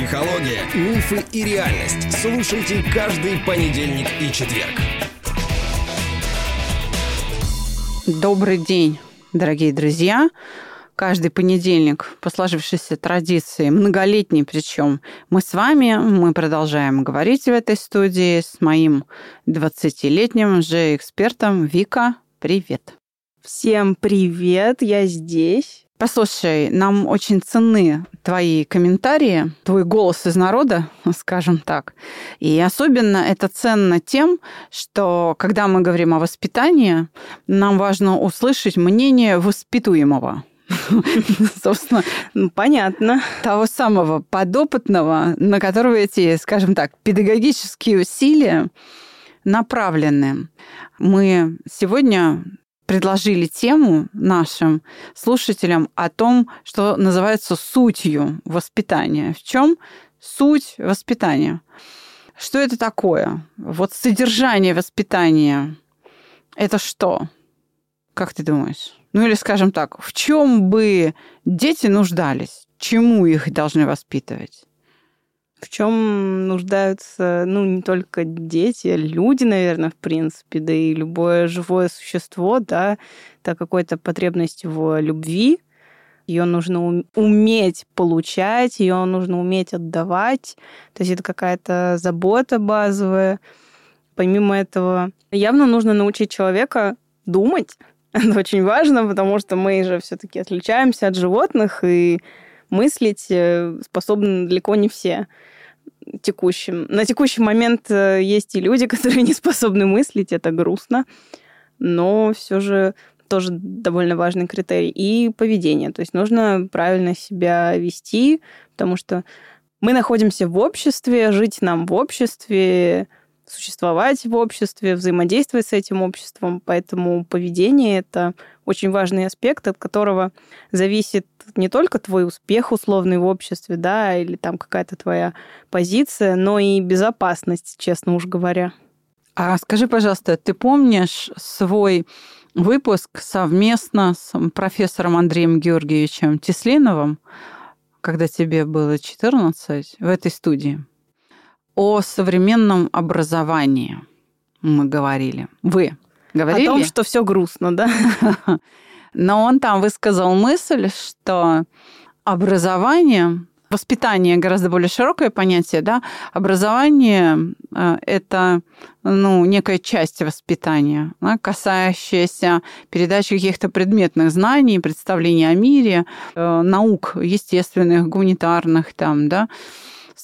Психология, мифы и реальность. Слушайте каждый понедельник и четверг. Добрый день, дорогие друзья. Каждый понедельник по сложившейся традиции, многолетней причем, мы с вами, мы продолжаем говорить в этой студии с моим 20-летним же экспертом Вика. Привет. Всем привет, я здесь. Послушай, нам очень ценны твои комментарии, твой голос из народа, скажем так. И особенно это ценно тем, что когда мы говорим о воспитании, нам важно услышать мнение воспитуемого. Собственно, ну, понятно. Того самого подопытного, на которого эти, скажем так, педагогические усилия направлены. Мы сегодня предложили тему нашим слушателям о том, что называется сутью воспитания. В чем суть воспитания? Что это такое? Вот содержание воспитания – это что? Как ты думаешь? Ну или, скажем так, в чем бы дети нуждались? Чему их должны воспитывать? В чем нуждаются, ну, не только дети, люди, наверное, в принципе, да и любое живое существо, да, это какая-то потребность в любви, ее нужно уметь получать, ее нужно уметь отдавать, то есть это какая-то забота базовая. Помимо этого, явно нужно научить человека думать. Это очень важно, потому что мы же все-таки отличаемся от животных, и мыслить э, способны далеко не все текущем. На текущий момент э, есть и люди, которые не способны мыслить, это грустно, но все же тоже довольно важный критерий. И поведение. То есть нужно правильно себя вести, потому что мы находимся в обществе, жить нам в обществе, существовать в обществе, взаимодействовать с этим обществом. Поэтому поведение — это очень важный аспект, от которого зависит не только твой успех условный в обществе, да, или там какая-то твоя позиция, но и безопасность, честно уж говоря. А скажи, пожалуйста, ты помнишь свой выпуск совместно с профессором Андреем Георгиевичем Теслиновым, когда тебе было 14, в этой студии? О современном образовании мы говорили. Вы говорили? О том, что все грустно, да? Но он там высказал мысль, что образование, воспитание гораздо более широкое понятие, да, образование э, это ну, некая часть воспитания, да, касающаяся передачи каких-то предметных знаний, представлений о мире, э, наук естественных, гуманитарных, там, да,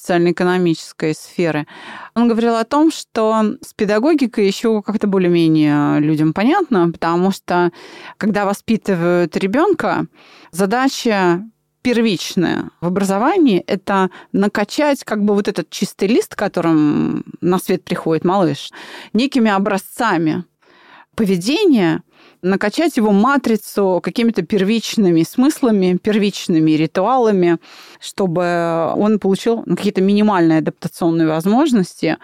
социально-экономической сферы. Он говорил о том, что с педагогикой еще как-то более-менее людям понятно, потому что когда воспитывают ребенка, задача первичная в образовании – это накачать как бы вот этот чистый лист, которым на свет приходит малыш, некими образцами поведения, накачать его матрицу какими-то первичными смыслами, первичными ритуалами, чтобы он получил ну, какие-то минимальные адаптационные возможности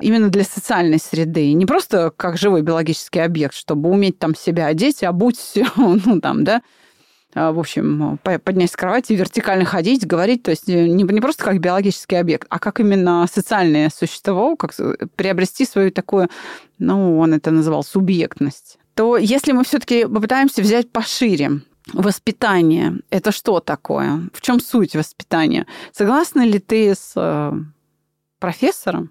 именно для социальной среды. Не просто как живой биологический объект, чтобы уметь там себя одеть, обуть, ну там, да, а, в общем, поднять с кровати, вертикально ходить, говорить, то есть не, не просто как биологический объект, а как именно социальное существо, как приобрести свою такую, ну, он это называл субъектность то если мы все-таки попытаемся взять пошире, воспитание – это что такое? В чем суть воспитания? Согласна ли ты с э, профессором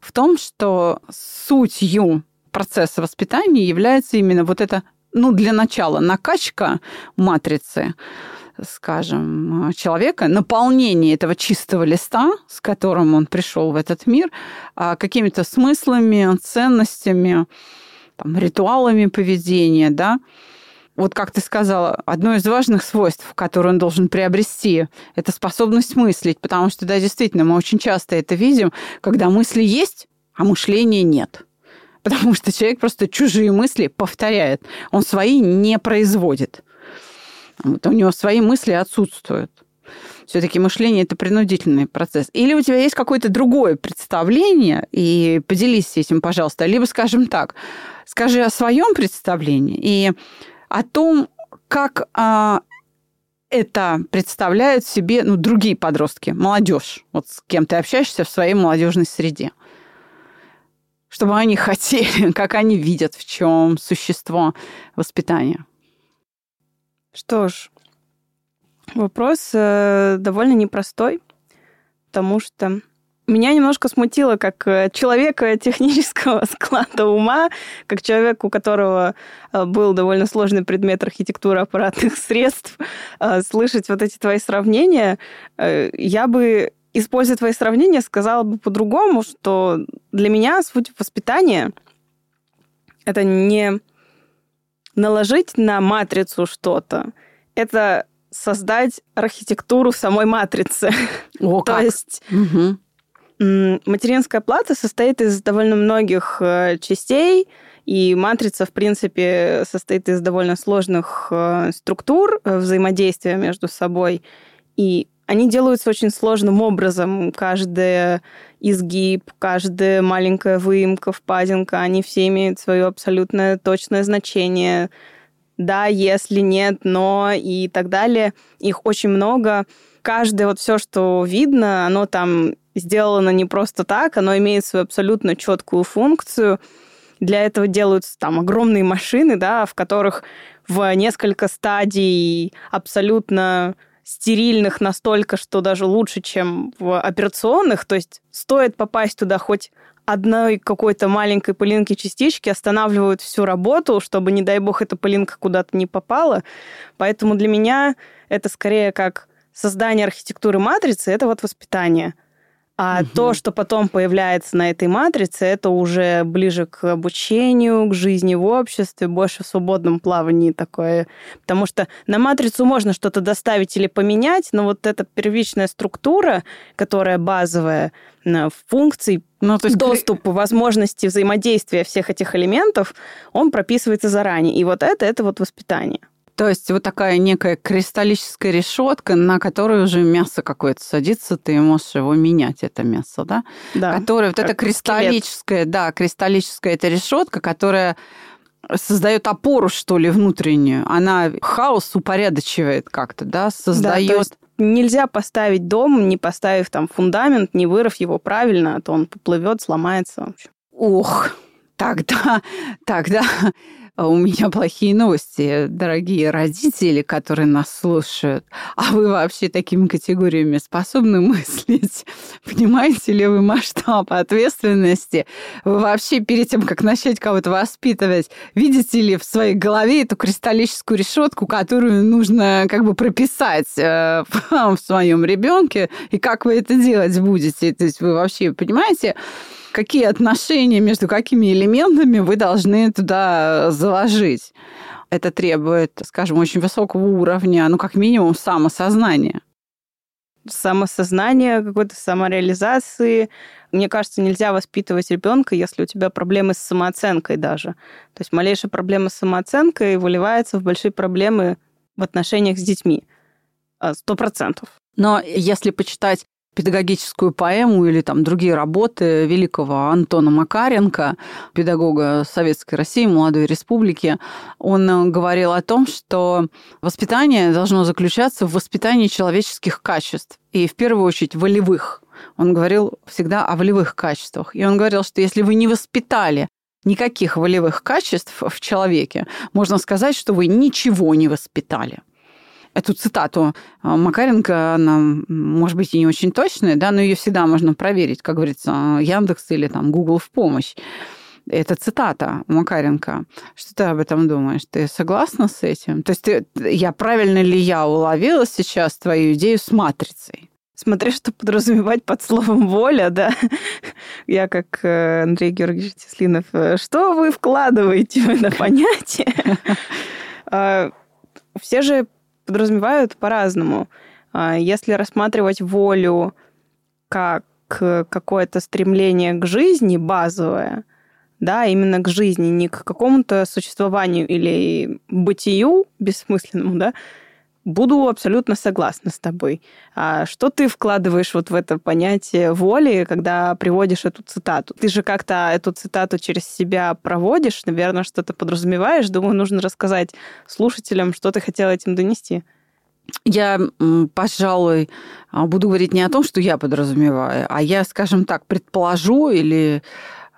в том, что сутью процесса воспитания является именно вот это, ну, для начала накачка матрицы, скажем, человека, наполнение этого чистого листа, с которым он пришел в этот мир, а, какими-то смыслами, ценностями, там, ритуалами поведения, да. Вот как ты сказала, одно из важных свойств, которое он должен приобрести, это способность мыслить, потому что, да, действительно, мы очень часто это видим, когда мысли есть, а мышления нет. Потому что человек просто чужие мысли повторяет, он свои не производит. Вот у него свои мысли отсутствуют. Все-таки мышление это принудительный процесс. Или у тебя есть какое-то другое представление, и поделись этим, пожалуйста. Либо, скажем так, скажи о своем представлении и о том, как а, это представляют себе ну, другие подростки, молодежь, вот с кем ты общаешься в своей молодежной среде. Чтобы они хотели, как они видят, в чем существо воспитания. Что ж, вопрос э, довольно непростой, потому что меня немножко смутило, как э, человека технического склада ума, как человек, у которого э, был довольно сложный предмет архитектуры аппаратных средств, э, слышать вот эти твои сравнения. Я бы, используя твои сравнения, сказала бы по-другому, что для меня суть воспитания — это не наложить на матрицу что-то, это создать архитектуру самой матрицы. О, То есть угу. Материнская плата состоит из довольно многих э, частей, и матрица, в принципе, состоит из довольно сложных э, структур э, взаимодействия между собой. И они делаются очень сложным образом. Каждый изгиб, каждая маленькая выемка, впадинка, они все имеют свое абсолютно точное значение. Да, если нет, но и так далее. Их очень много. Каждое вот все, что видно, оно там сделано не просто так, оно имеет свою абсолютно четкую функцию. Для этого делаются там огромные машины, да, в которых в несколько стадий абсолютно стерильных настолько, что даже лучше, чем в операционных. То есть стоит попасть туда хоть одной какой-то маленькой пылинки частички останавливают всю работу, чтобы, не дай бог, эта пылинка куда-то не попала. Поэтому для меня это скорее как создание архитектуры матрицы, это вот воспитание – а угу. то, что потом появляется на этой матрице, это уже ближе к обучению, к жизни в обществе, больше в свободном плавании такое. Потому что на матрицу можно что-то доставить или поменять, но вот эта первичная структура, которая базовая, функций, ну, то есть доступ, возможности взаимодействия всех этих элементов, он прописывается заранее. И вот это, это вот воспитание. То есть вот такая некая кристаллическая решетка, на которую уже мясо какое-то садится, ты можешь его менять, это мясо, да? Да. Которая, вот эта кристаллическая, скелет. да, кристаллическая эта решетка, которая создает опору, что ли, внутреннюю. Она хаос упорядочивает как-то, да, создает... Да, есть нельзя поставить дом, не поставив там фундамент, не вырыв его правильно, а то он поплывет, сломается. Ох, тогда, тогда у меня плохие новости, дорогие родители, которые нас слушают. А вы вообще такими категориями способны мыслить? Понимаете ли вы масштаб ответственности? Вы вообще перед тем, как начать кого-то воспитывать, видите ли в своей голове эту кристаллическую решетку, которую нужно как бы прописать э, в своем ребенке, и как вы это делать будете? То есть вы вообще понимаете, какие отношения между какими элементами вы должны туда заложить. Это требует, скажем, очень высокого уровня, ну, как минимум, самосознания. Самосознание, какой-то самореализации. Мне кажется, нельзя воспитывать ребенка, если у тебя проблемы с самооценкой даже. То есть малейшая проблема с самооценкой выливается в большие проблемы в отношениях с детьми. Сто процентов. Но если почитать педагогическую поэму или там другие работы великого Антона Макаренко, педагога Советской России, молодой республики, он говорил о том, что воспитание должно заключаться в воспитании человеческих качеств, и в первую очередь волевых. Он говорил всегда о волевых качествах. И он говорил, что если вы не воспитали никаких волевых качеств в человеке, можно сказать, что вы ничего не воспитали эту цитату а, Макаренко, она, может быть, и не очень точная, да, но ее всегда можно проверить, как говорится, Яндекс или там Google в помощь. Это цитата Макаренко. Что ты об этом думаешь? Ты согласна с этим? То есть ты, я правильно ли я уловила сейчас твою идею с матрицей? Смотри, что подразумевать под словом «воля», да? Я, как э, Андрей Георгиевич Теслинов, э, что вы вкладываете в это понятие? А, все же подразумевают по-разному. А, если рассматривать волю как какое-то стремление к жизни базовое, да, именно к жизни, не к какому-то существованию или бытию бессмысленному, да, буду абсолютно согласна с тобой. А что ты вкладываешь вот в это понятие воли, когда приводишь эту цитату? Ты же как-то эту цитату через себя проводишь, наверное, что-то подразумеваешь. Думаю, нужно рассказать слушателям, что ты хотела этим донести. я, пожалуй, буду говорить не о том, что я подразумеваю, а я, скажем так, предположу или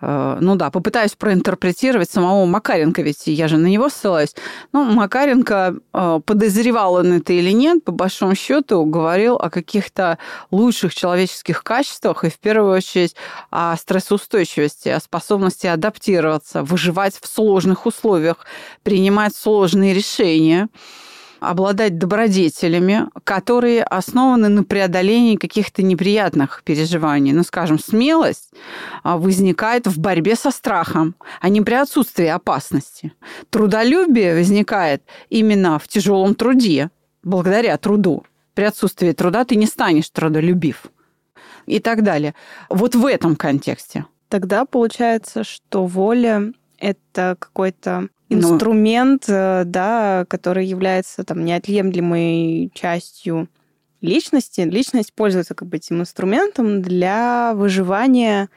ну да, попытаюсь проинтерпретировать самого Макаренко, ведь я же на него ссылаюсь. Ну, Макаренко, э, подозревал он это или нет, по большому счету говорил о каких-то лучших человеческих качествах и в первую очередь о стрессоустойчивости, о способности адаптироваться, выживать в сложных условиях, принимать сложные решения обладать добродетелями, которые основаны на преодолении каких-то неприятных переживаний. Ну, скажем, смелость а, возникает в борьбе со страхом, а не при отсутствии опасности. Трудолюбие возникает именно в тяжелом труде, благодаря труду. При отсутствии труда ты не станешь трудолюбив и так далее. Вот в этом контексте. Тогда получается, что воля это какой-то инструмент, ну, да, который является там неотъемлемой частью личности. Личность пользуется как бы этим инструментом для выживания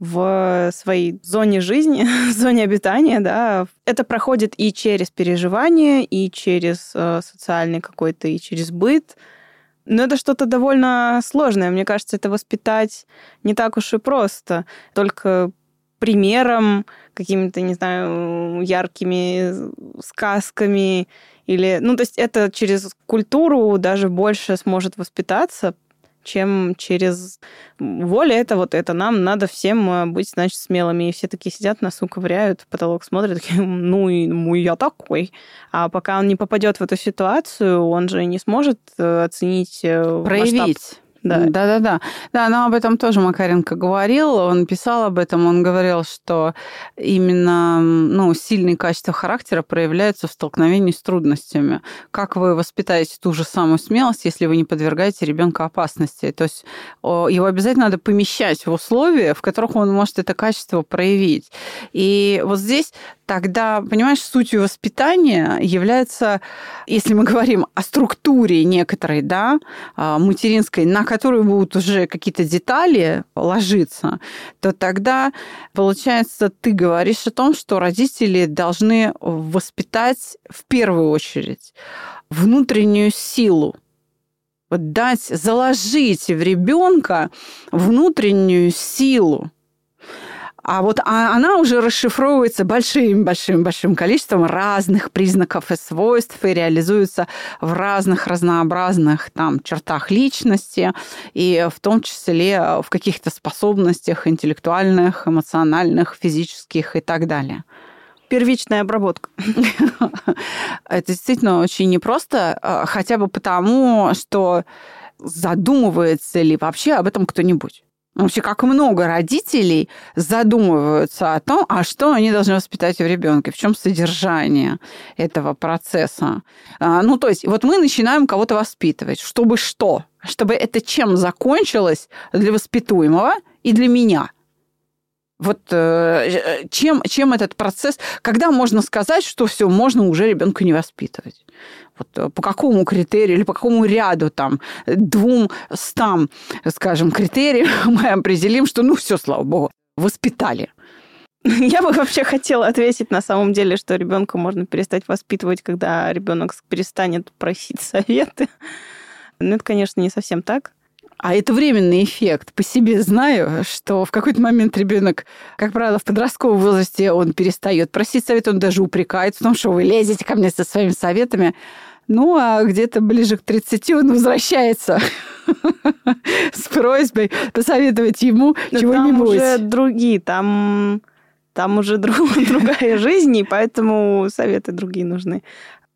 в своей зоне жизни, зоне обитания, да, это проходит и через переживание, и через э, социальный какой-то, и через быт. Но это что-то довольно сложное. Мне кажется, это воспитать не так уж и просто. Только примером, какими-то, не знаю, яркими сказками или... Ну, то есть это через культуру даже больше сможет воспитаться, чем через волю это вот это нам надо всем э, быть, значит, смелыми. И все такие сидят, носу ковыряют, в потолок смотрят, такие, ну и ну, я такой. А пока он не попадет в эту ситуацию, он же не сможет э, оценить э, Проявить. Масштаб да. Да, да, да. Да, но об этом тоже Макаренко говорил. Он писал об этом. Он говорил, что именно ну, сильные качества характера проявляются в столкновении с трудностями. Как вы воспитаете ту же самую смелость, если вы не подвергаете ребенка опасности? То есть его обязательно надо помещать в условия, в которых он может это качество проявить. И вот здесь тогда, понимаешь, сутью воспитания является, если мы говорим о структуре некоторой, да, а, материнской, на которую будут уже какие-то детали ложиться, то тогда, получается, ты говоришь о том, что родители должны воспитать в первую очередь внутреннюю силу, вот дать, заложить в ребенка внутреннюю силу, а вот а она уже расшифровывается большим-большим-большим количеством разных признаков и свойств и реализуется в разных разнообразных там чертах личности и в том числе в каких-то способностях интеллектуальных, эмоциональных, физических и так далее первичная обработка. Это действительно очень непросто, а, хотя бы потому, что задумывается ли вообще об этом кто-нибудь. Вообще, как много родителей задумываются о том, а что они должны воспитать в ребенке, в чем содержание этого процесса. А, ну, то есть, вот мы начинаем кого-то воспитывать, чтобы что? Чтобы это чем закончилось для воспитуемого и для меня – вот э, чем, чем этот процесс, когда можно сказать, что все, можно уже ребенка не воспитывать? Вот э, по какому критерию или по какому ряду там двум стам, скажем, критериям мы определим, что ну все, слава богу, воспитали. Я бы вообще хотела ответить на самом деле, что ребенка можно перестать воспитывать, когда ребенок перестанет просить советы. Но это, конечно, не совсем так. А это временный эффект. По себе знаю, что в какой-то момент ребенок, как правило, в подростковом возрасте он перестает просить совет, он даже упрекает в том, что вы лезете ко мне со своими советами. Ну, а где-то ближе к 30 он возвращается с просьбой посоветовать ему чего-нибудь. Там уже другие, там, там уже другая жизнь, и поэтому советы другие нужны.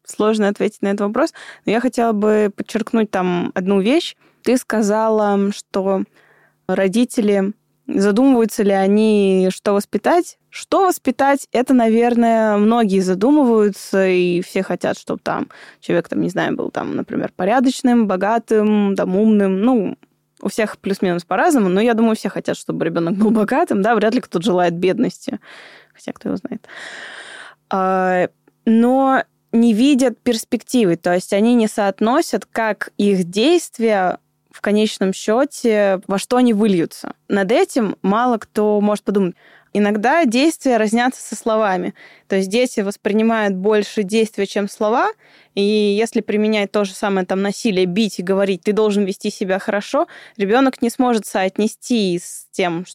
Сложно ответить на этот вопрос, но я хотела бы подчеркнуть там одну вещь. Ты сказала, что родители задумываются ли они, что воспитать. Что воспитать, это, наверное, многие задумываются, и все хотят, чтобы там человек, там, не знаю, был там, например, порядочным, богатым, там, умным, ну, у всех плюс-минус по-разному, но я думаю, все хотят, чтобы ребенок был богатым, да, вряд ли кто-то желает бедности, хотя кто его знает. А, но не видят перспективы, то есть они не соотносят, как их действия в конечном счете, во что они выльются. Над этим мало кто может подумать. Иногда действия разнятся со словами. То есть дети воспринимают больше действия, чем слова, и если применять то же самое там насилие, бить и говорить, ты должен вести себя хорошо, ребенок не сможет соотнести с тем,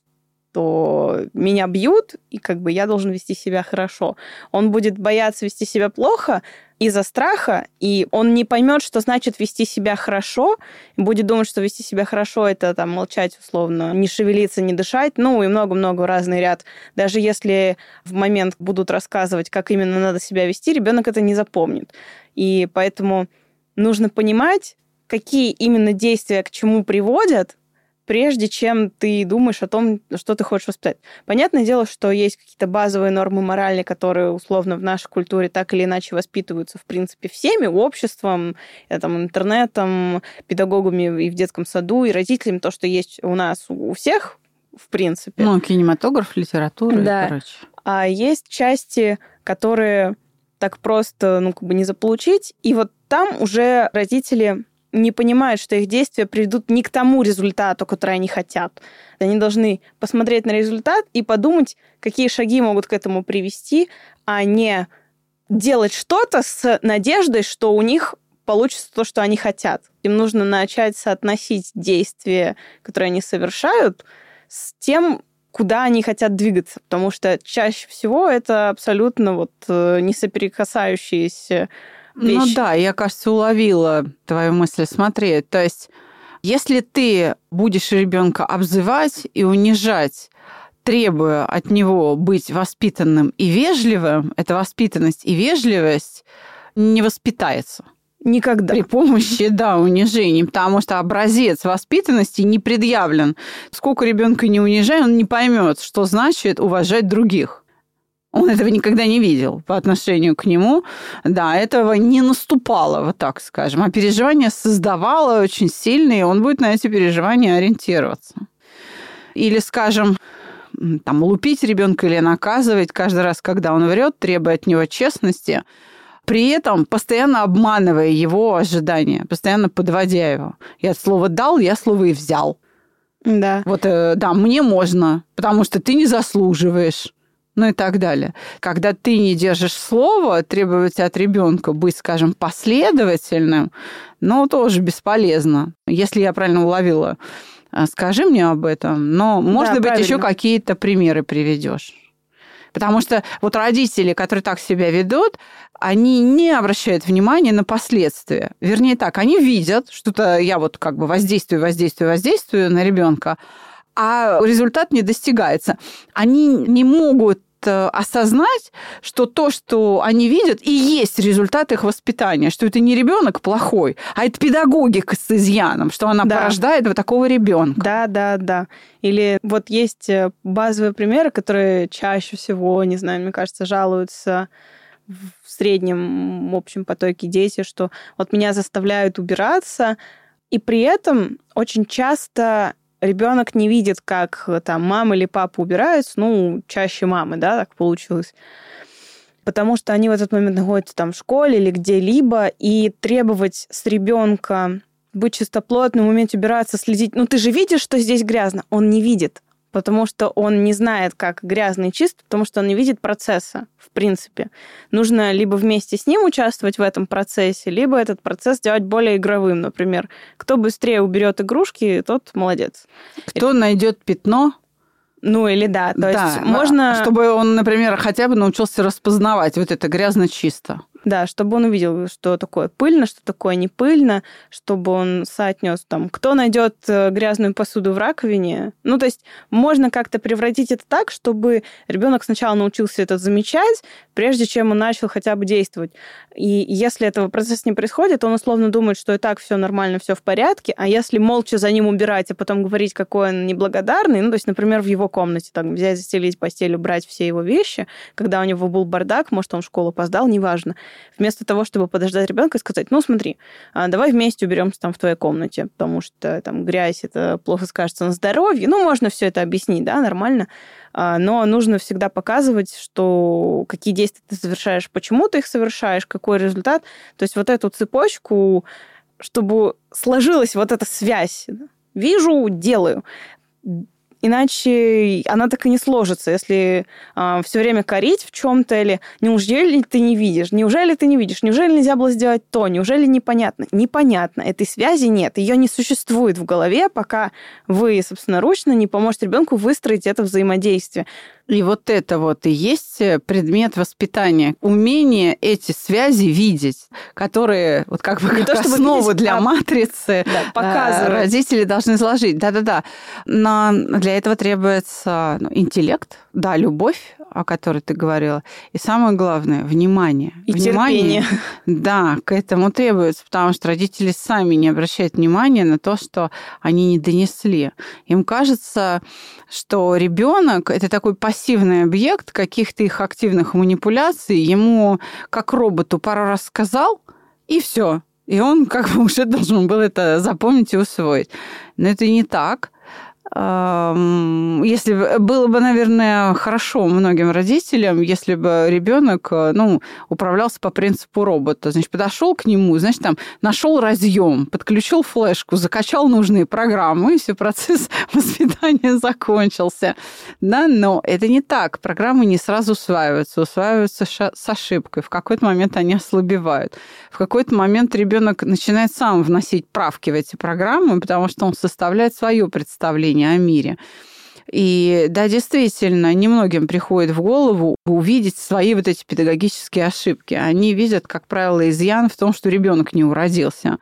что меня бьют, и как бы я должен вести себя хорошо. Он будет бояться вести себя плохо из-за страха, и он не поймет, что значит вести себя хорошо, будет думать, что вести себя хорошо это там молчать условно, не шевелиться, не дышать, ну и много-много разный ряд. Даже если в момент будут рассказывать, как именно надо себя вести, ребенок это не запомнит. И поэтому нужно понимать, какие именно действия к чему приводят, прежде чем ты думаешь о том, что ты хочешь воспитать. Понятное дело, что есть какие-то базовые нормы морали, которые условно в нашей культуре так или иначе воспитываются, в принципе, всеми, обществом, э, там, интернетом, педагогами и в детском саду, и родителями, то, что есть у нас у всех, в принципе. Ну, кинематограф, литература, да. и короче. А есть части, которые так просто, ну, как бы не заполучить, и вот там уже родители не понимают, что их действия приведут не к тому результату, который они хотят. Они должны посмотреть на результат и подумать, какие шаги могут к этому привести, а не делать что-то с надеждой, что у них получится то, что они хотят. Им нужно начать соотносить действия, которые они совершают, с тем, куда они хотят двигаться, потому что чаще всего это абсолютно вот э, несоприкасающиеся Ну да, я, кажется, уловила твою мысль. Смотри, то есть если ты будешь ребенка обзывать и унижать, требуя от него быть воспитанным и вежливым, эта воспитанность и вежливость не воспитается Никогда. при помощи, да, унижений, потому что образец воспитанности не предъявлен. Сколько ребенка не унижай, он не поймет, что значит уважать других. Он этого никогда не видел по отношению к нему. Да, этого не наступало, вот так скажем. А переживания создавало очень сильные, и он будет на эти переживания ориентироваться. Или, скажем, там, лупить ребенка или наказывать каждый раз, когда он врет, требуя от него честности, при этом постоянно обманывая его ожидания, постоянно подводя его. Я слово дал, я слово и взял. Да. Вот, э, да, мне можно, потому что ты не заслуживаешь. Ну и так далее. Когда ты не держишь слово, требовать от ребенка быть, скажем, последовательным, ну, тоже бесполезно. Если я правильно уловила, э, скажи мне об этом. Но, может быть, еще правильно. какие-то примеры приведешь. Потому что вот родители, которые так себя ведут, они не обращают внимания на последствия. Вернее так, они видят, что-то я вот как бы воздействую, воздействую, воздействую на ребенка, а результат не достигается. Они не могут э, осознать, что то, что они видят, и есть результат их воспитания, что это не ребенок плохой, а это педагогика с изъяном, что она Да. порождает вот такого ребенка. Да, да, да. Или вот есть э, базовые примеры, которые чаще всего, не знаю, мне кажется, жалуются в среднем общем потоке дети, что вот меня заставляют убираться, и при этом очень часто ребенок не видит, как э, там мама или папа убираются, ну, чаще мамы, да, так получилось. Потому что они в этот момент находятся там в школе или где-либо, и требовать с ребенка быть чистоплотным, уметь убираться, следить. Ну, ты же видишь, что здесь грязно. Он не видит, потому что он не знает, как грязно и чисто, потому что он не видит процесса, в принципе. Нужно либо вместе с ним участвовать в этом процессе, либо этот процесс делать более игровым. Например, кто быстрее уберет игрушки, тот молодец. Кто найдет пятно, Ну, или да, то да, есть можно... чтобы он, например, хотя бы научился распознавать вот это грязно-чисто. Да, чтобы он увидел, что такое пыльно, что такое не пыльно, чтобы он соотнес там, кто найдет э, грязную посуду в раковине. Ну, то есть можно как-то превратить это так, чтобы ребенок сначала научился это замечать, прежде чем он начал хотя бы действовать. И если этого процесса не происходит, он условно думает, что и так все нормально, все в порядке, а если молча за ним убирать, а потом говорить, какой он неблагодарный, ну, то есть, например, в его комнате там взять, застелить постель, убрать все его вещи, когда у него был бардак, может, он в школу опоздал, неважно вместо того, чтобы подождать ребенка и сказать, ну смотри, а, давай вместе уберемся там в твоей комнате, потому что там грязь, это плохо скажется на здоровье. Ну, можно все это объяснить, да, нормально. А, Но нужно всегда показывать, что какие действия ты совершаешь, почему ты их совершаешь, какой результат. То есть вот эту цепочку, чтобы сложилась вот эта связь. Вижу, делаю. Иначе она так и не сложится, если э, все время корить в чем-то или неужели ты не видишь, неужели ты не видишь, неужели нельзя было сделать то, неужели непонятно? Непонятно, этой связи нет, ее не существует в голове, пока вы собственноручно не поможете ребенку выстроить это взаимодействие. И вот это вот и есть э, предмет воспитания. Умение эти связи видеть, которые вот как бы Не как то, основу видеть, для а матрицы Да, э, показывать. родители должны изложить. Да-да-да. Но для этого требуется ну, интеллект, да, любовь, о которой ты говорила, и самое главное, внимание. И внимание, терпение. Да, к этому требуется, потому что родители сами не обращают внимания на то, что они не донесли. Им кажется, что ребенок это такой пассивный объект каких-то их активных манипуляций. Ему, как роботу, пару раз сказал, и все. И он как бы уже должен был это запомнить и усвоить. Но это не так. Если бы- было бы, наверное, хорошо многим родителям, если бы ребенок, ну, управлялся по принципу робота. Значит, подошел к нему, значит, там нашел разъем, подключил флешку, закачал нужные программы, и все, процесс воспитания закончился. Да, но это не так. Программы не сразу усваиваются, усваиваются с ошибкой. В какой-то момент они ослабевают. В какой-то момент ребенок начинает сам вносить правки в эти программы, потому что он составляет свое представление о мире. И да, действительно, немногим приходит в голову увидеть свои вот эти педагогические ошибки. Они видят, как правило, изъян в том, что ребенок не уродился.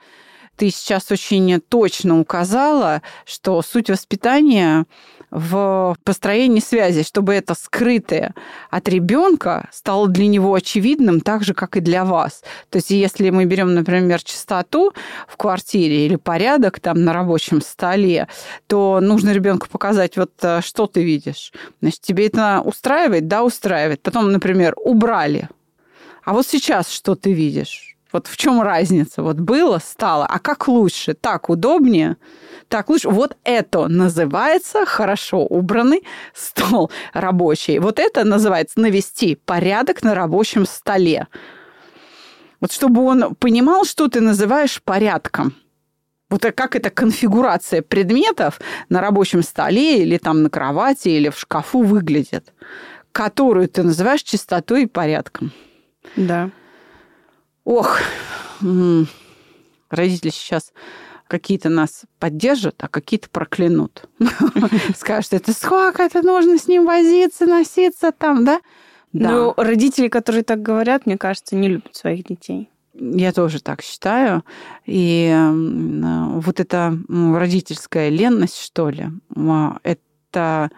Ты сейчас очень точно указала, что суть воспитания в построении связи, чтобы это скрытое от ребенка стало для него очевидным так же, как и для вас. То есть если мы берем, например, чистоту в квартире или порядок там на рабочем столе, то нужно ребенку показать, вот э, что ты видишь. Значит, тебе это устраивает? Да, устраивает. Потом, например, убрали. А вот сейчас что ты видишь? Вот в чем разница? Вот было, стало. А как лучше? Так удобнее? Так лучше? Вот это называется хорошо убранный стол рабочий. Вот это называется навести порядок на рабочем столе. Вот чтобы он понимал, что ты называешь порядком. Вот э, как эта конфигурация предметов на рабочем столе или там на кровати или в шкафу выглядит, которую ты называешь чистотой и порядком. Да. Ох, родители сейчас какие-то нас поддержат, а какие-то проклянут. Скажут, это сколько это нужно с ним возиться, носиться там, да? Но родители, которые так говорят, мне кажется, не любят своих детей. Я тоже так считаю. И м, вот эта родительская ленность, что ли, это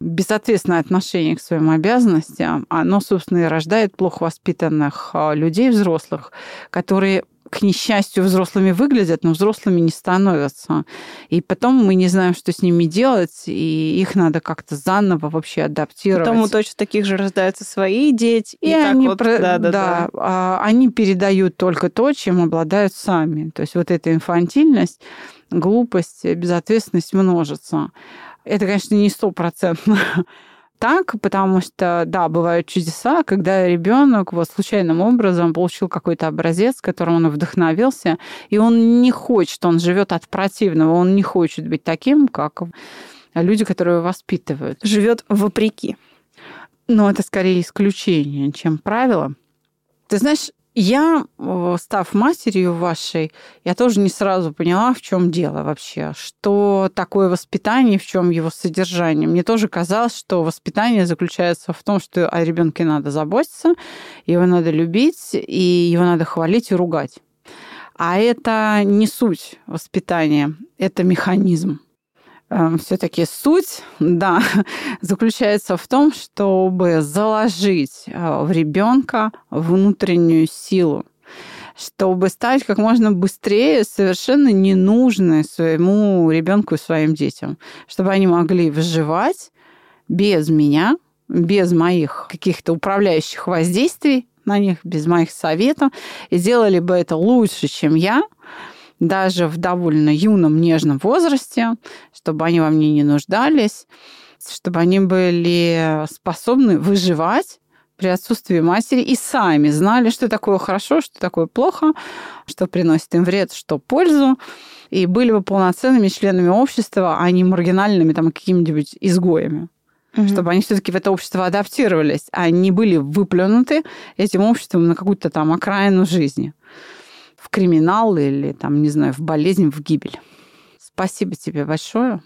безответственное отношение к своим обязанностям, оно, собственно, и рождает плохо воспитанных а, людей, взрослых, которые к несчастью, взрослыми выглядят, но взрослыми не становятся. И потом мы не знаем, что с ними делать, и их надо как-то заново вообще адаптировать. Потому точно таких же рождаются свои дети. И, И, они, вот, про- да, да, да, а, они передают только то, чем обладают сами. То есть вот эта инфантильность, глупость, безответственность множится. Это, конечно, не стопроцентно так, потому что, да, бывают чудеса, когда ребенок вот случайным образом получил какой-то образец, которым он вдохновился, и он не хочет, он живет от противного, он не хочет быть таким, как люди, которые его воспитывают. Живет вопреки. Но это скорее исключение, чем правило. Ты знаешь, я, э, став матерью вашей, я тоже не сразу поняла, в чем дело вообще, что такое воспитание, в чем его содержание. Мне тоже казалось, что воспитание заключается в том, что о ребенке надо заботиться, его надо любить, и его надо хвалить и ругать. А это не суть воспитания, это механизм. Все-таки суть, да, заключается в том, чтобы заложить э, в ребенка внутреннюю силу, чтобы стать как можно быстрее совершенно ненужной своему ребенку и своим детям, чтобы они могли выживать без меня, без моих каких-то управляющих воздействий на них, без моих советов, и делали бы это лучше, чем я, даже в довольно юном, нежном возрасте, чтобы они во мне не нуждались, чтобы они были способны выживать при отсутствии матери и сами знали, что такое хорошо, что такое плохо, что приносит им вред, что пользу, и были бы полноценными членами общества, а не маргинальными там какими-нибудь изгоями. Угу. Чтобы они все-таки в это общество адаптировались, а не были выплюнуты этим обществом на какую-то там окраину жизни. В криминал или там, не знаю, в болезнь, в гибель. Спасибо тебе большое.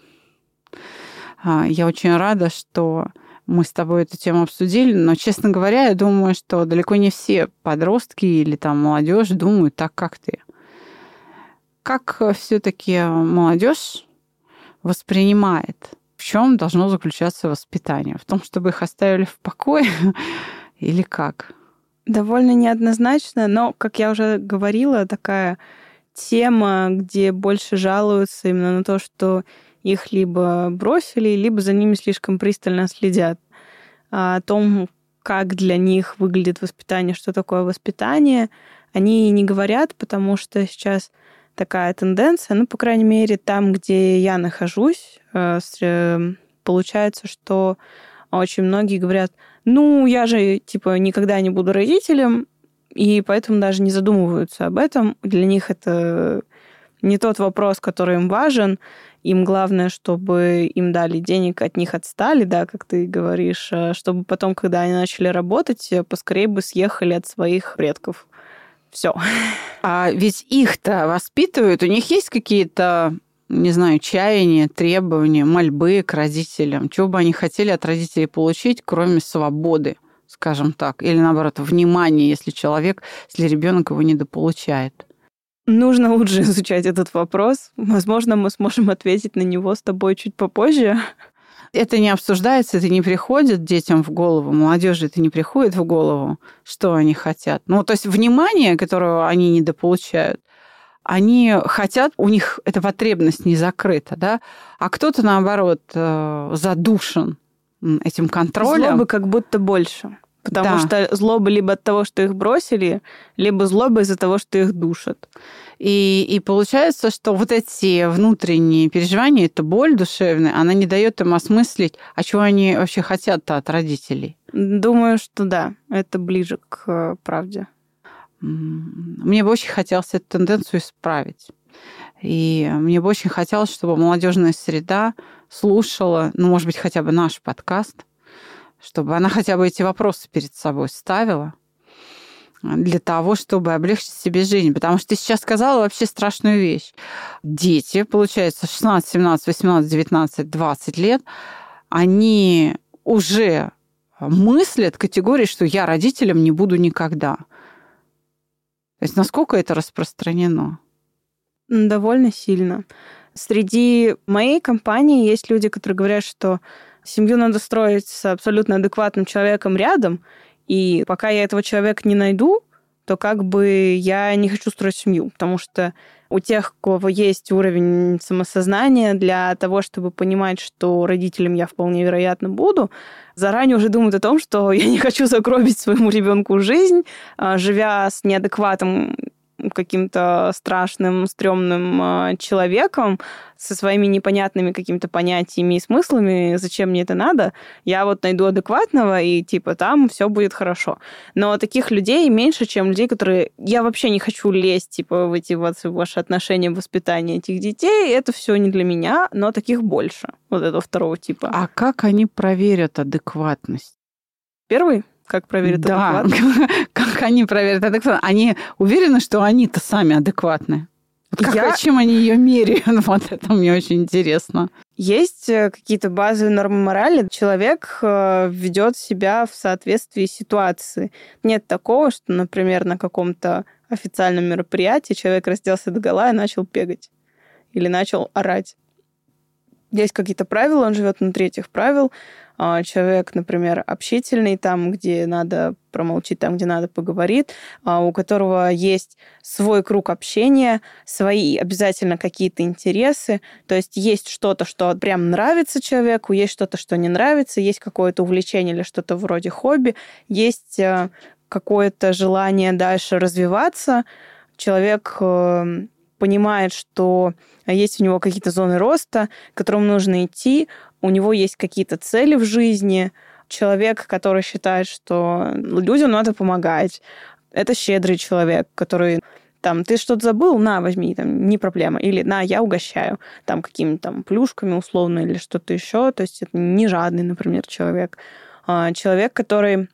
А, я очень рада, что мы с тобой эту тему обсудили, но, честно говоря, я думаю, что далеко не все подростки или там молодежь думают так, как ты. Как все-таки молодежь воспринимает? В чем должно заключаться воспитание? В том, чтобы их оставили в покое или как? Довольно неоднозначно, но, как я уже говорила, такая тема, где больше жалуются именно на то, что их либо бросили, либо за ними слишком пристально следят. А о том, как для них выглядит воспитание, что такое воспитание, они не говорят, потому что сейчас такая тенденция, ну, по крайней мере, там, где я нахожусь, э, э, получается, что очень многие говорят, ну, я же, типа, никогда не буду родителем, и поэтому даже не задумываются об этом. Для них это не тот вопрос, который им важен. Им главное, чтобы им дали денег, от них отстали, да, как ты говоришь, а чтобы потом, когда они начали работать, поскорее бы съехали от своих предков. Все. А ведь их-то воспитывают, у них есть какие-то не знаю, чаяния, требования, мольбы к родителям? Чего бы они хотели от родителей получить, кроме свободы, скажем так? Или, наоборот, внимания, если человек, если ребенок его недополучает? Нужно лучше изучать этот вопрос. Возможно, мы сможем ответить на него с тобой чуть попозже. Это не обсуждается, это не приходит детям в голову, молодежи это не приходит в голову, что они хотят. Ну, то есть внимание, которого они недополучают, они хотят, у них эта потребность не закрыта, да, а кто-то, наоборот, э, задушен этим контролем. Злобы как будто больше. Потому да. что злоба либо от того, что их бросили, либо злоба из-за того, что их душат. И, и получается, что вот эти внутренние переживания, эта боль душевная, она не дает им осмыслить, а чего они вообще хотят-то от родителей. Думаю, что да, это ближе к э, правде. Мне бы очень хотелось эту тенденцию исправить. И мне бы очень хотелось, чтобы молодежная среда слушала, ну, может быть, хотя бы наш подкаст – чтобы она хотя бы эти вопросы перед собой ставила для того, чтобы облегчить себе жизнь. Потому что ты сейчас сказала вообще страшную вещь. Дети, получается, 16, 17, 18, 19, 20 лет, они уже мыслят категории, что я родителем не буду никогда. То есть насколько это распространено? Довольно сильно. Среди моей компании есть люди, которые говорят, что Семью надо строить с абсолютно адекватным человеком рядом, и пока я этого человека не найду, то как бы я не хочу строить семью, потому что у тех, у кого есть уровень самосознания для того, чтобы понимать, что родителем я вполне вероятно буду, заранее уже думают о том, что я не хочу закробить своему ребенку жизнь, а, живя с неадекватным каким-то страшным, стрёмным а, человеком со своими непонятными какими-то понятиями и смыслами, зачем мне это надо, я вот найду адекватного, и типа там все будет хорошо. Но таких людей меньше, чем людей, которые... Я вообще не хочу лезть типа в эти вот ваши отношения, воспитание этих детей, это все не для меня, но таких больше, вот этого второго типа. А как они проверят адекватность? Первый? Как проверят да. как они проверят адекватность? Они уверены, что они-то сами адекватны? Вот как, я... Чем они ее меряют? Вот это мне очень интересно. Есть э, какие-то базовые нормы морали. Человек э, ведет себя в соответствии с ситуацией. Нет такого, что, например, на каком-то официальном мероприятии человек разделся до гола и начал бегать. Или начал орать. Есть какие-то правила, он живет внутри этих правил. А, человек, например, общительный, там, где надо промолчить, там, где надо поговорит, а, у которого есть свой круг общения, свои обязательно какие-то интересы, то есть есть что-то, что прям нравится человеку, есть что-то, что не нравится, есть какое-то увлечение или что-то вроде хобби, есть э, какое-то желание дальше развиваться, человек э, понимает, что есть у него какие-то зоны роста, к которым нужно идти, у него есть какие-то цели в жизни, человек, который считает, что людям надо помогать. Это щедрый человек, который там, ты что-то забыл, на, возьми, там, не проблема. Или на, я угощаю, там, какими-то там плюшками условно или что-то еще. То есть это не жадный, например, человек. А, человек, который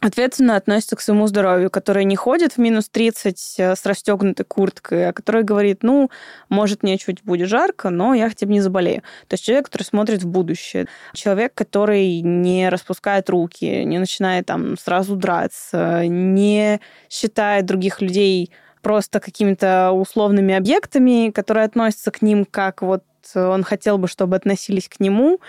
ответственно относится к своему здоровью, который не ходит в минус 30 э, с расстегнутой курткой, а который говорит, ну, может, мне чуть будет жарко, но я хотя бы не заболею. То есть человек, который смотрит в будущее. Человек, который не распускает руки, не начинает там сразу драться, не считает других людей просто какими-то условными объектами, которые относятся к ним как вот он хотел бы, чтобы относились к нему.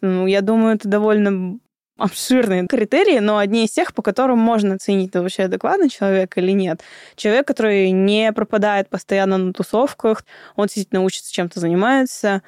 Ну, я думаю, это довольно обширные критерии, но одни из тех, по которым можно оценить, вообще адекватный человек или нет. Человек, который не пропадает постоянно на тусовках, он действительно учится, чем-то занимается.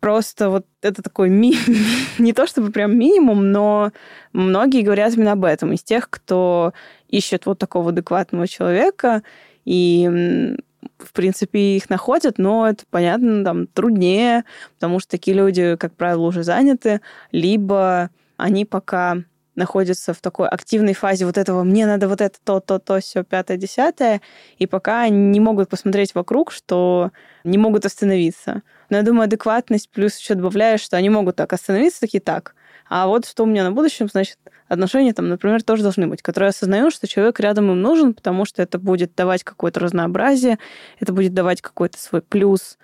Просто вот это такой ми... не то чтобы прям минимум, но многие говорят именно об этом. Из тех, кто ищет вот такого адекватного человека, и в принципе, их находят, но это, понятно, там труднее, потому что такие люди, как правило, уже заняты, либо они пока находятся в такой активной фазе вот этого «мне надо вот это, то, то, то, все, пятое, десятое», и пока не могут посмотреть вокруг, что не могут остановиться. Но я думаю, адекватность плюс еще добавляешь, что они могут так остановиться, такие так. А вот что у меня на будущем, значит, отношения там, например, тоже должны быть, которые осознают, что человек рядом им нужен, потому что это будет давать какое-то разнообразие, это будет давать какой-то свой плюс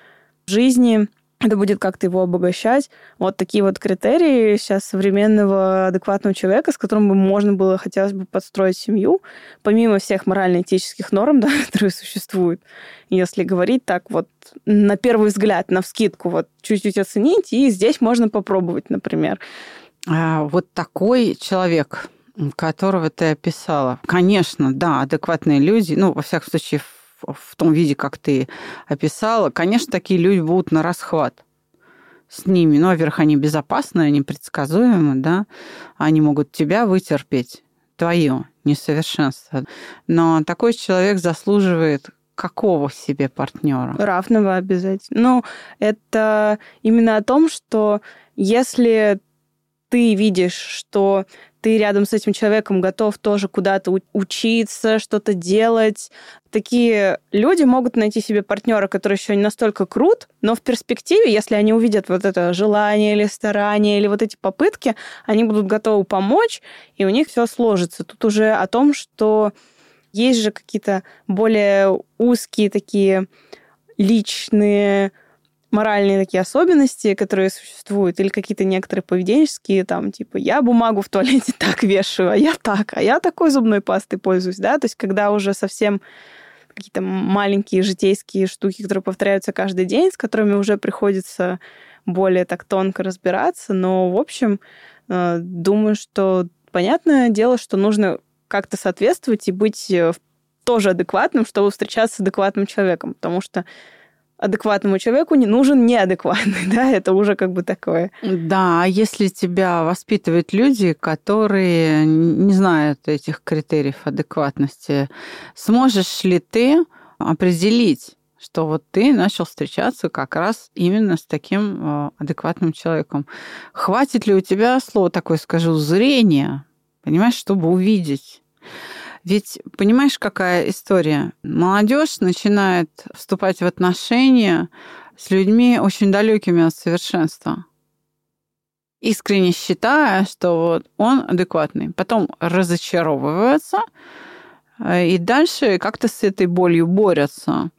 жизни, это будет как-то его обогащать. Вот такие вот критерии сейчас современного адекватного человека, с которым бы можно было, хотелось бы подстроить семью, помимо всех морально-этических норм, да, которые существуют. Если говорить так вот на первый взгляд, на вскидку, вот чуть-чуть оценить, и здесь можно попробовать, например. А, вот такой человек, которого ты описала. Конечно, да, адекватные люди, ну, во всяком случае, том виде, как ты описала, конечно, такие люди будут на расхват с ними. Ну, во-первых, они безопасны, они предсказуемы, да, они могут тебя вытерпеть, твое несовершенство. Но такой человек заслуживает какого себе партнера? Равного обязательно. Ну, это именно о том, что если ты видишь, что ты рядом с этим человеком готов тоже куда-то учиться, что-то делать. Такие люди могут найти себе партнера, который еще не настолько крут, но в перспективе, если они увидят вот это желание или старание, или вот эти попытки, они будут готовы помочь, и у них все сложится. Тут уже о том, что есть же какие-то более узкие такие личные моральные такие особенности, которые существуют, или какие-то некоторые поведенческие, там, типа, я бумагу в туалете так вешаю, а я так, а я такой зубной пастой пользуюсь, да, то есть когда уже совсем какие-то маленькие житейские штуки, которые повторяются каждый день, с которыми уже приходится более так тонко разбираться, но, в общем, э, думаю, что понятное дело, что нужно как-то соответствовать и быть э, тоже адекватным, чтобы встречаться с адекватным человеком, потому что адекватному человеку не нужен неадекватный, да, это уже как бы такое. Да, а если тебя воспитывают люди, которые не знают этих критериев адекватности, сможешь ли ты определить, что вот ты начал встречаться как раз именно с таким э, адекватным человеком. Хватит ли у тебя, слово такое скажу, зрения, понимаешь, чтобы увидеть? Ведь понимаешь, какая история? Молодежь начинает вступать в отношения с людьми очень далекими от совершенства. Искренне считая, что вот он адекватный. Потом разочаровывается э, и дальше как-то с этой болью борются.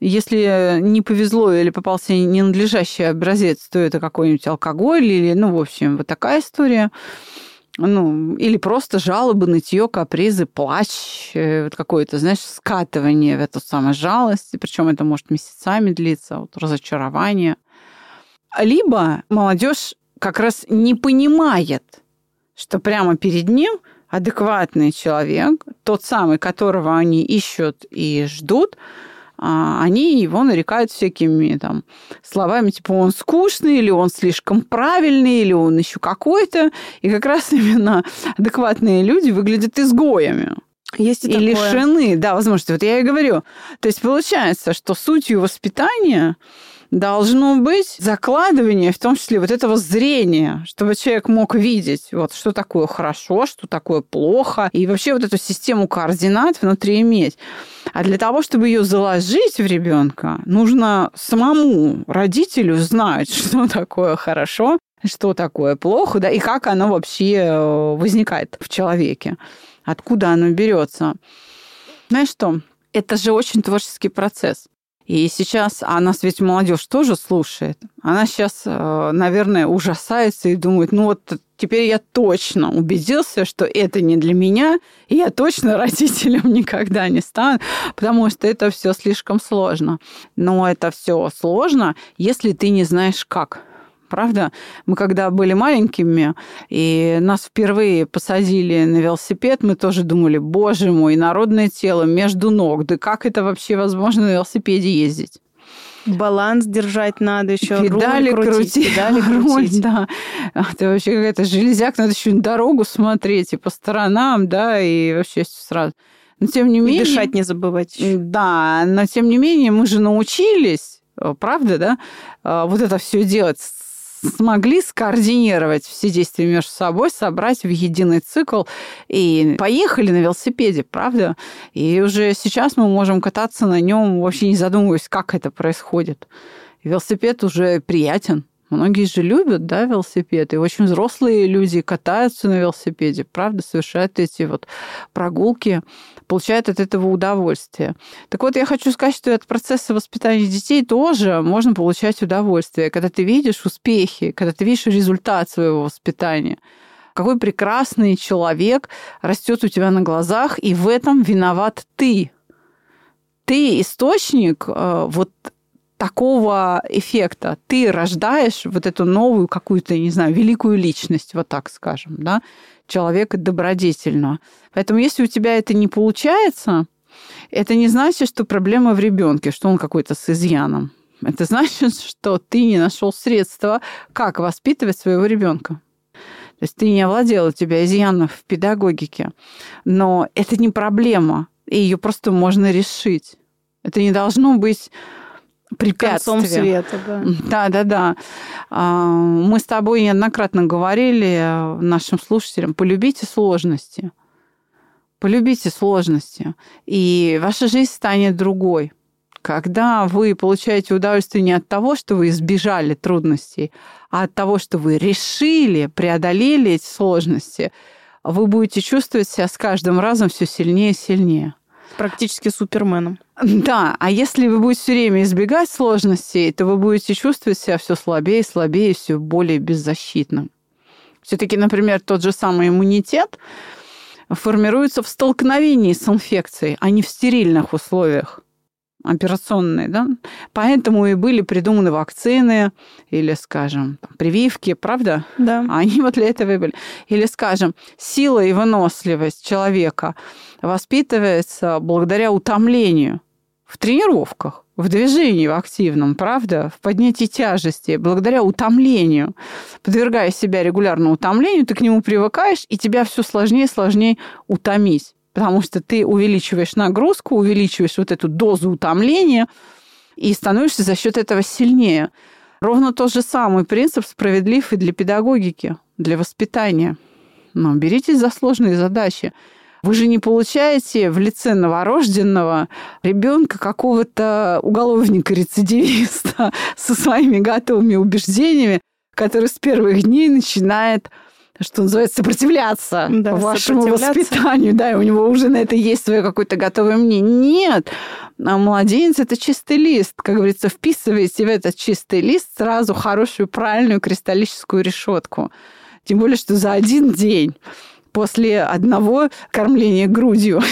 Если не повезло или попался ненадлежащий образец, то это какой-нибудь алкоголь или, ну, в общем, вот такая история ну, или просто жалобы, нытье, капризы, плач, э, вот какое-то, знаешь, скатывание в эту самую жалость, причем это может месяцами длиться, вот разочарование. Либо молодежь как раз не понимает, что прямо перед ним адекватный человек, тот самый, которого они ищут и ждут, они его нарекают всякими там словами, типа он скучный, или он слишком правильный, или он еще какой-то. И как раз именно адекватные люди выглядят изгоями. Есть и, и лишены, да, возможности. Вот я и говорю. То есть получается, что сутью воспитания должно быть закладывание, в том числе вот этого зрения, чтобы человек мог видеть, вот что такое хорошо, что такое плохо, и вообще вот эту систему координат внутри иметь. А для того, чтобы ее заложить в ребенка, нужно самому родителю знать, что такое хорошо, что такое плохо, да, и как оно вообще э, возникает в человеке, откуда оно берется. Знаешь что? Это же очень творческий процесс. И сейчас, а нас ведь молодежь тоже слушает, она сейчас, э, наверное, ужасается и думает, ну вот теперь я точно убедился, что это не для меня, и я точно родителем никогда не стану, потому что это все слишком сложно. Но это все сложно, если ты не знаешь как правда? Мы когда были маленькими, и нас впервые посадили на велосипед, мы тоже думали, боже мой, народное тело между ног, да как это вообще возможно на велосипеде ездить? Баланс держать надо еще, педали руль крутить, крутить, педали руль, крутить. да. Это вообще какая-то железяк, надо еще дорогу смотреть и по сторонам, да, и вообще сразу. Но тем не И менее... дышать не забывать. еще. Да, но тем не менее мы же научились, правда, да, э, вот это все делать, смогли скоординировать все действия между собой, собрать в единый цикл и поехали на велосипеде, правда? И уже сейчас мы можем кататься на нем, вообще не задумываясь, как это происходит. Велосипед уже приятен. Многие же любят, да, велосипед, и очень взрослые люди катаются на велосипеде, правда, совершают эти вот прогулки, получают от этого удовольствие. Так вот, я хочу сказать, что от процесса воспитания детей тоже можно получать удовольствие, когда ты видишь успехи, когда ты видишь результат своего воспитания какой прекрасный человек растет у тебя на глазах, и в этом виноват ты. Ты источник э, вот такого эффекта. Ты рождаешь вот эту новую какую-то, не знаю, великую личность, вот так скажем, да, человека добродетельного. Поэтому если у тебя это не получается, это не значит, что проблема в ребенке, что он какой-то с изъяном. Это значит, что ты не нашел средства, как воспитывать своего ребенка. То есть ты не овладел, у тебя изъянов в педагогике. Но это не проблема, и ее просто можно решить. Это не должно быть препятствием. Концом света, да. Да, да, да. Мы с тобой неоднократно говорили нашим слушателям, полюбите сложности. Полюбите сложности, и ваша жизнь станет другой. Когда вы получаете удовольствие не от того, что вы избежали трудностей, а от того, что вы решили, преодолели эти сложности, вы будете чувствовать себя с каждым разом все сильнее и сильнее. Практически суперменом. Да, а если вы будете все время избегать сложностей, то вы будете чувствовать себя все слабее слабее, все более беззащитным. Все-таки, например, тот же самый иммунитет формируется в столкновении с инфекцией, а не в стерильных условиях операционные, да? Поэтому и были придуманы вакцины или, скажем, прививки, правда? Да. Они вот для этого и были. Или, скажем, сила и выносливость человека воспитывается благодаря утомлению в тренировках, в движении в активном, правда, в поднятии тяжести, благодаря утомлению. Подвергая себя регулярно утомлению, ты к нему привыкаешь, и тебя все сложнее и сложнее утомить. Потому что ты увеличиваешь нагрузку, увеличиваешь вот эту дозу утомления, и становишься за счет этого сильнее. Ровно тот же самый принцип справедлив и для педагогики, для воспитания. Но беритесь за сложные задачи. Вы же не получаете в лице новорожденного ребенка какого-то уголовника-рецидивиста со своими готовыми убеждениями, который с первых дней начинает что называется, сопротивляться Да, вашему сопротивляться. воспитанию. Да, и у него уже на это есть свое какое-то готовое мнение. Нет, а младенец – это чистый лист. Как говорится, вписываете в этот чистый лист сразу хорошую, правильную кристаллическую решетку. Тем более, что за один день после одного кормления грудью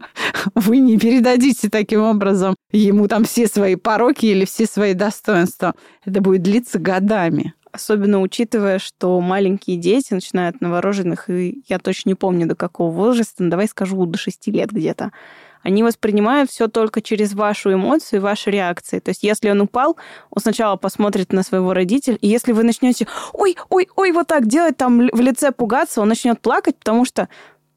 вы не передадите таким образом ему там все свои пороки или все свои достоинства. Это будет длиться годами. Особенно учитывая, что маленькие дети начинают новорожденных, и я точно не помню до какого возраста, но давай скажу, до 6 лет где-то. Они воспринимают все только через вашу эмоцию и ваши реакции. То есть, если он упал, он сначала посмотрит на своего родителя, и если вы начнете ой, ой, ой, вот так делать, там в лице пугаться, он начнет плакать, потому что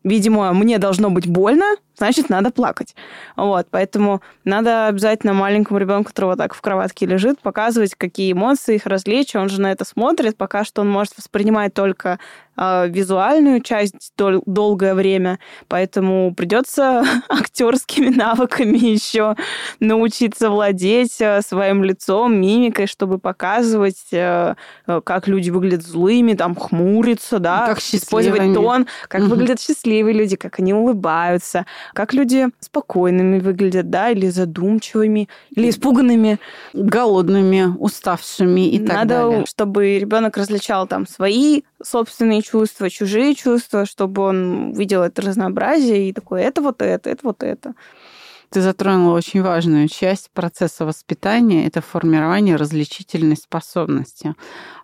видимо, мне должно быть больно, значит, надо плакать. Вот, поэтому надо обязательно маленькому ребенку, которого так в кроватке лежит, показывать, какие эмоции, их различия. Он же на это смотрит, пока что он может воспринимать только э, визуальную часть дол- долгое время, поэтому придется актерскими навыками еще научиться владеть э, своим лицом, мимикой, чтобы показывать, э, э как люди выглядят злыми, там хмуриться, да, как использовать тон, как угу. выглядят счастливые люди, как они улыбаются, как люди спокойными выглядят, да, или задумчивыми, или испуганными. Голодными, уставшими и так Надо, далее. Надо, чтобы ребенок различал там свои собственные чувства, чужие чувства, чтобы он видел это разнообразие и такое, это вот это, это вот это. Ты затронула очень важную часть процесса воспитания – это формирование различительной способности.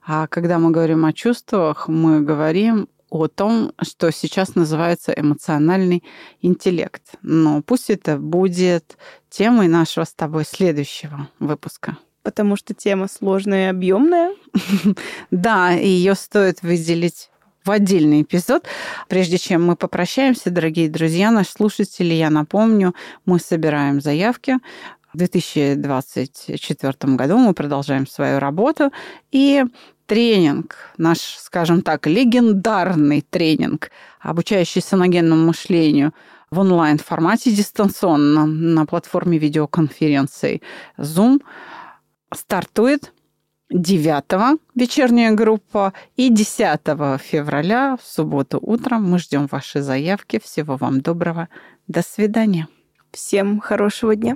А когда мы говорим о чувствах, мы говорим о том, что сейчас называется эмоциональный интеллект. Но пусть это будет темой нашего с тобой следующего выпуска. Потому что тема сложная и объемная. Да, ее стоит выделить в отдельный эпизод. Прежде чем мы попрощаемся, дорогие друзья, наши слушатели, я напомню, мы собираем заявки. В 2024 году мы продолжаем свою работу. И тренинг, наш, скажем так, легендарный тренинг, обучающий саногенному мышлению в онлайн-формате дистанционно на платформе видеоконференций Zoom, стартует 9 вечерняя группа и 10 февраля в субботу утром. Мы ждем ваши заявки. Всего вам доброго. До свидания. Всем хорошего дня.